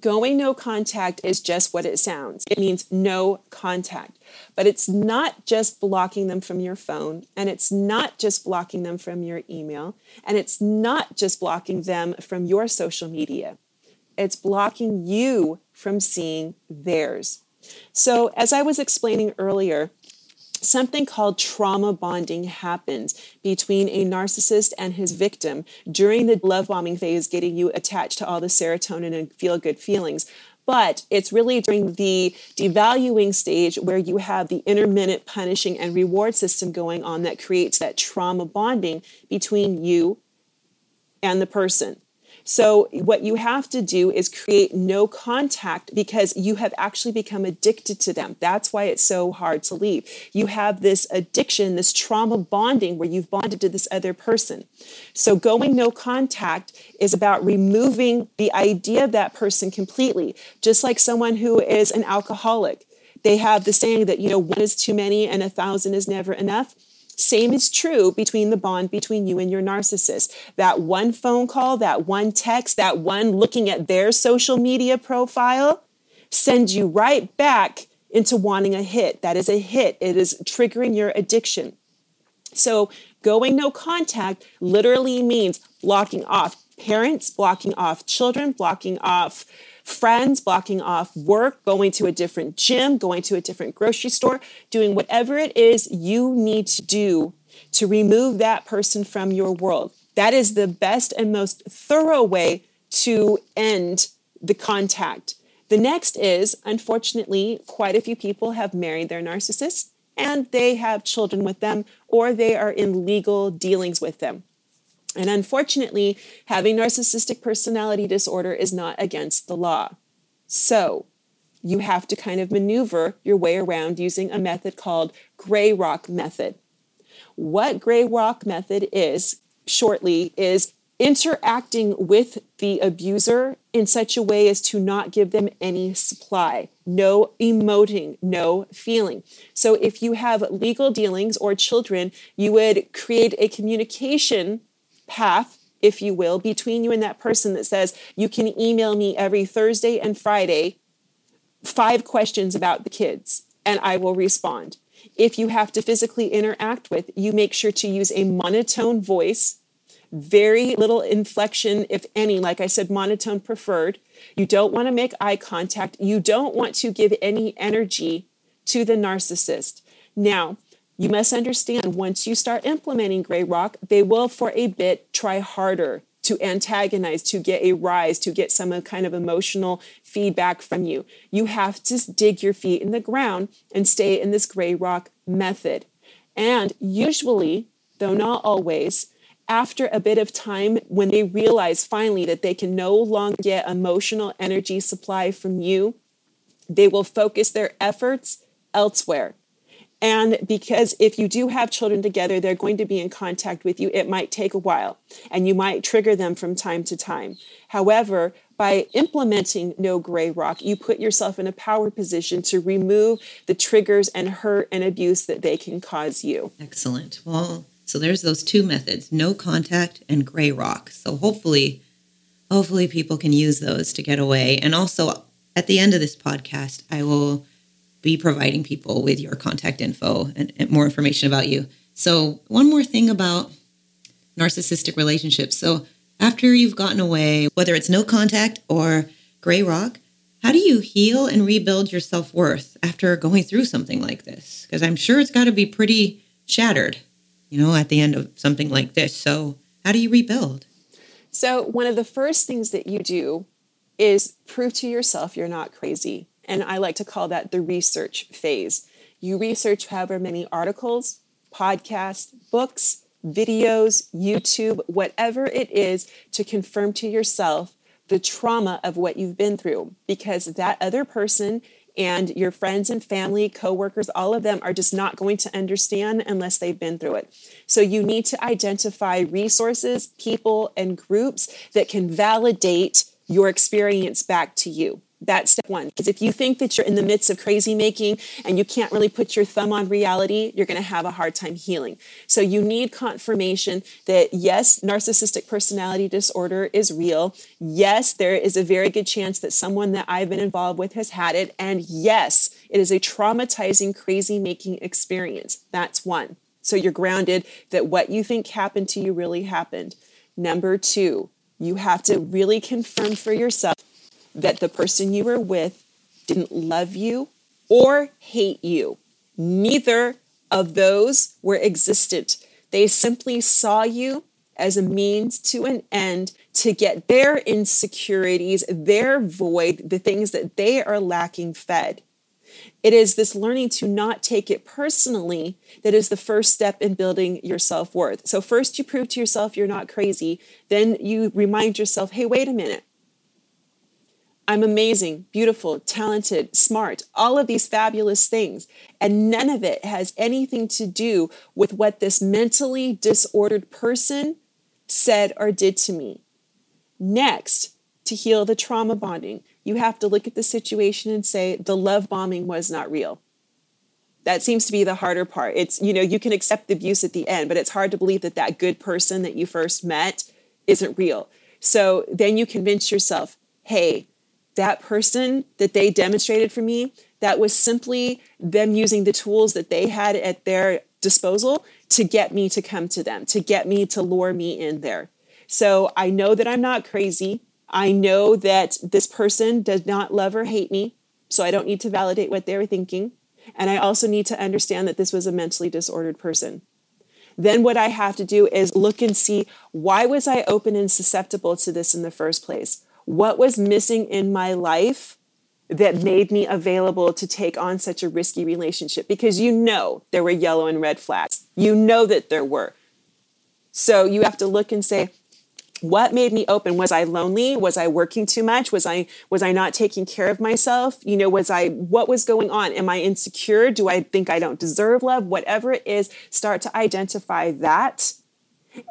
Going no contact is just what it sounds. It means no contact. But it's not just blocking them from your phone, and it's not just blocking them from your email, and it's not just blocking them from your social media. It's blocking you from seeing theirs. So, as I was explaining earlier, something called trauma bonding happens between a narcissist and his victim during the love bombing phase, getting you attached to all the serotonin and feel good feelings. But it's really during the devaluing stage where you have the intermittent punishing and reward system going on that creates that trauma bonding between you and the person. So, what you have to do is create no contact because you have actually become addicted to them. That's why it's so hard to leave. You have this addiction, this trauma bonding where you've bonded to this other person. So, going no contact is about removing the idea of that person completely, just like someone who is an alcoholic. They have the saying that, you know, one is too many and a thousand is never enough. Same is true between the bond between you and your narcissist. That one phone call, that one text, that one looking at their social media profile sends you right back into wanting a hit. That is a hit, it is triggering your addiction. So, going no contact literally means blocking off parents, blocking off children, blocking off friends, blocking off work, going to a different gym, going to a different grocery store, doing whatever it is you need to do to remove that person from your world. That is the best and most thorough way to end the contact. The next is, unfortunately, quite a few people have married their narcissist and they have children with them or they are in legal dealings with them. And unfortunately, having narcissistic personality disorder is not against the law. So you have to kind of maneuver your way around using a method called gray rock method. What gray rock method is, shortly, is interacting with the abuser in such a way as to not give them any supply, no emoting, no feeling. So if you have legal dealings or children, you would create a communication path, if you will, between you and that person that says, you can email me every Thursday and Friday five questions about the kids, and I will respond. If you have to physically interact with, you make sure to use a monotone voice, very little inflection, if any. Like I said, monotone preferred. You don't want to make eye contact. You don't want to give any energy to the narcissist. Now, you must understand once you start implementing gray rock, they will for a bit try harder to antagonize, to get a rise, to get some kind of emotional feedback from you. You have to dig your feet in the ground and stay in this gray rock method. And usually, though not always, after a bit of time, when they realize finally that they can no longer get emotional energy supply from you, they will focus their efforts elsewhere. And because if you do have children together, they're going to be in contact with you. It might take a while and you might trigger them from time to time. However, by implementing no gray rock, you put yourself in a power position to remove the triggers and hurt and abuse that they can cause you. Excellent. Well, so there's those two methods, no contact and gray rock. So hopefully, hopefully people can use those to get away. And also at the end of this podcast, I will be providing people with your contact info and, and more information about you. So, one more thing about narcissistic relationships. So, after you've gotten away, whether it's no contact or gray rock, how do you heal and rebuild your self worth after going through something like this? Because I'm sure it's got to be pretty shattered, you know, at the end of something like this. So, how do you rebuild? So, one of the first things that you do is prove to yourself you're not crazy. And I like to call that the research phase. You research however many articles, podcasts, books, videos, YouTube, whatever it is to confirm to yourself the trauma of what you've been through because that other person and your friends and family, coworkers, all of them are just not going to understand unless they've been through it. So you need to identify resources, people, and groups that can validate your experience back to you. That's step one. Because if you think that you're in the midst of crazy making and you can't really put your thumb on reality, you're going to have a hard time healing. So you need confirmation that yes, narcissistic personality disorder is real. Yes, there is a very good chance that someone that I've been involved with has had it. And yes, it is a traumatizing, crazy making experience. That's one. So you're grounded that what you think happened to you really happened. Number two, you have to really confirm for yourself that the person you were with didn't love you or hate you. Neither of those were existent. They simply saw you as a means to an end to get their insecurities, their void, the things that they are lacking fed. It is this learning to not take it personally that is the first step in building your self worth. So, first, you prove to yourself you're not crazy. Then, you remind yourself, hey, wait a minute. I'm amazing, beautiful, talented, smart, all of these fabulous things. And none of it has anything to do with what this mentally disordered person said or did to me. Next, to heal the trauma bonding, you have to look at the situation and say, the love bombing was not real. That seems to be the harder part. It's, you know, you can accept the abuse at the end, but it's hard to believe that that good person that you first met isn't real. So then you convince yourself, hey, that person that they demonstrated for me, that was simply them using the tools that they had at their disposal to get me to come to them, to get me to lure me in there. So I know that I'm not crazy. I know that this person does not love or hate me. So I don't need to validate what they're thinking. And I also need to understand that this was a mentally disordered person. Then what I have to do is look and see why was I open and susceptible to this in the first place? What was missing in my life that made me available to take on such a risky relationship? Because you know there were yellow and red flags. You know that there were. So you have to look and say, what made me open? Was i lonely? Was i working too much? Was i was i not taking care of myself? You know was i what was going on? Am i insecure? Do i think i don't deserve love? Whatever it is start to identify that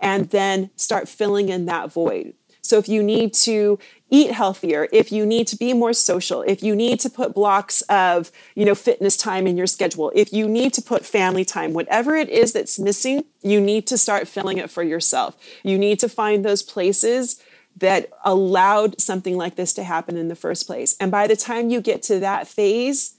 and then start filling in that void. So if you need to eat healthier, if you need to be more social, if you need to put blocks of, you know, fitness time in your schedule, if you need to put family time, whatever it is that's missing, you need to start filling it for yourself. You need to find those places that allowed something like this to happen in the first place. And by the time you get to that phase,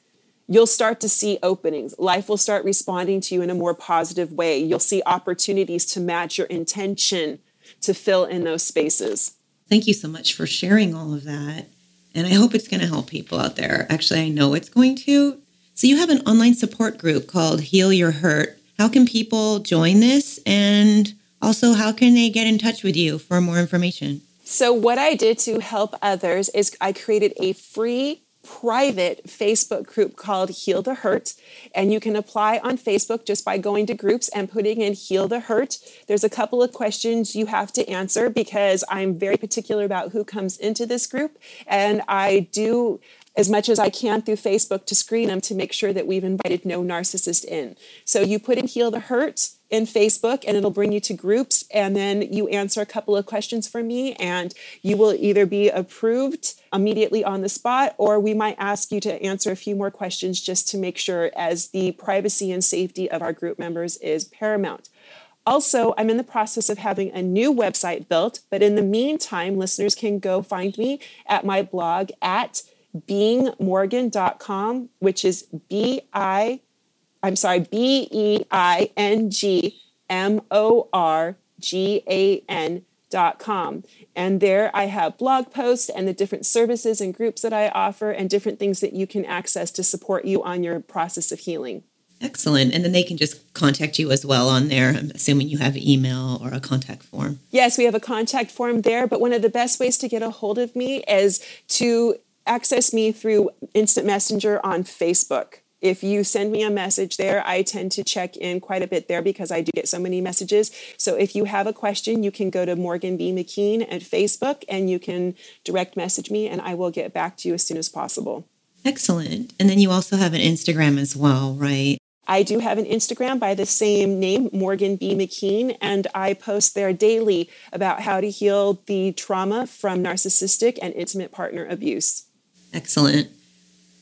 you'll start to see openings. Life will start responding to you in a more positive way. You'll see opportunities to match your intention to fill in those spaces. Thank you so much for sharing all of that. And I hope it's going to help people out there. Actually, I know it's going to. So, you have an online support group called Heal Your Hurt. How can people join this? And also, how can they get in touch with you for more information? So, what I did to help others is I created a free private Facebook group called Heal the Hurt. And you can apply on Facebook just by going to groups and putting in Heal the Hurt. There's a couple of questions you have to answer because I'm very particular about who comes into this group. And I do as much as I can through Facebook to screen them to make sure that we've invited no narcissist in. So you put in Heal the Hurt in Facebook and it'll bring you to groups and then you answer a couple of questions for me and you will either be approved immediately on the spot or we might ask you to answer a few more questions just to make sure as the privacy and safety of our group members is paramount. Also, I'm in the process of having a new website built, but in the meantime, listeners can go find me at my blog at beingmorgan.com, which is B I, I'm sorry, B E I N G M O R G A N dot com. And there I have blog posts and the different services and groups that I offer and different things that you can access to support you on your process of healing. Excellent. And then they can just contact you as well on there. I'm assuming you have email or a contact form. Yes, we have a contact form there, but one of the best ways to get a hold of me is to access me through Instant Messenger on Facebook. If you send me a message there, I tend to check in quite a bit there because I do get so many messages. So if you have a question, you can go to Morgan B. McKean at Facebook and you can direct message me and I will get back to you as soon as possible. Excellent. And then you also have an Instagram as well, right? I do have an Instagram by the same name, Morgan B. McKean, and I post there daily about how to heal the trauma from narcissistic and intimate partner abuse. Excellent.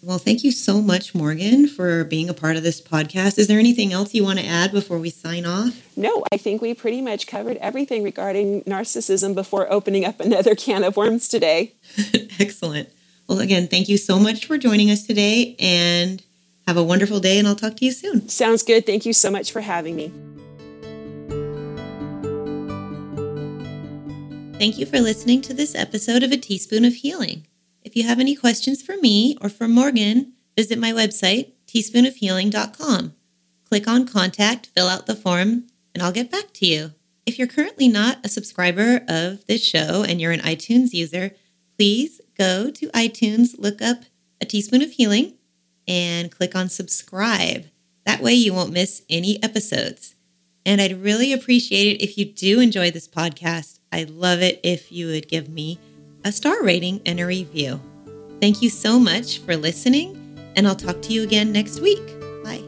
Well, thank you so much, Morgan, for being a part of this podcast. Is there anything else you want to add before we sign off? No, I think we pretty much covered everything regarding narcissism before opening up another can of worms today. Excellent. Well, again, thank you so much for joining us today and have a wonderful day, and I'll talk to you soon. Sounds good. Thank you so much for having me. Thank you for listening to this episode of A Teaspoon of Healing. If you have any questions for me or for Morgan, visit my website, teaspoonofhealing.com. Click on Contact, fill out the form, and I'll get back to you. If you're currently not a subscriber of this show and you're an iTunes user, please go to iTunes, look up A Teaspoon of Healing, and click on subscribe. That way you won't miss any episodes. And I'd really appreciate it if you do enjoy this podcast. I'd love it if you would give me a star rating and a review. Thank you so much for listening, and I'll talk to you again next week. Bye.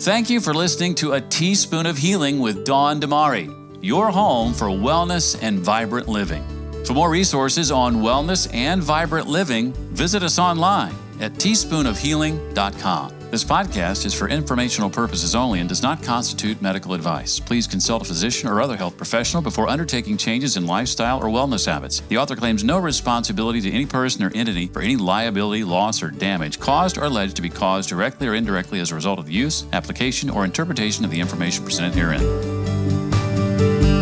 Thank you for listening to A Teaspoon of Healing with Dawn Damari, your home for wellness and vibrant living. For more resources on wellness and vibrant living, visit us online at teaspoonofhealing.com. This podcast is for informational purposes only and does not constitute medical advice. Please consult a physician or other health professional before undertaking changes in lifestyle or wellness habits. The author claims no responsibility to any person or entity for any liability, loss, or damage caused or alleged to be caused directly or indirectly as a result of the use, application, or interpretation of the information presented herein.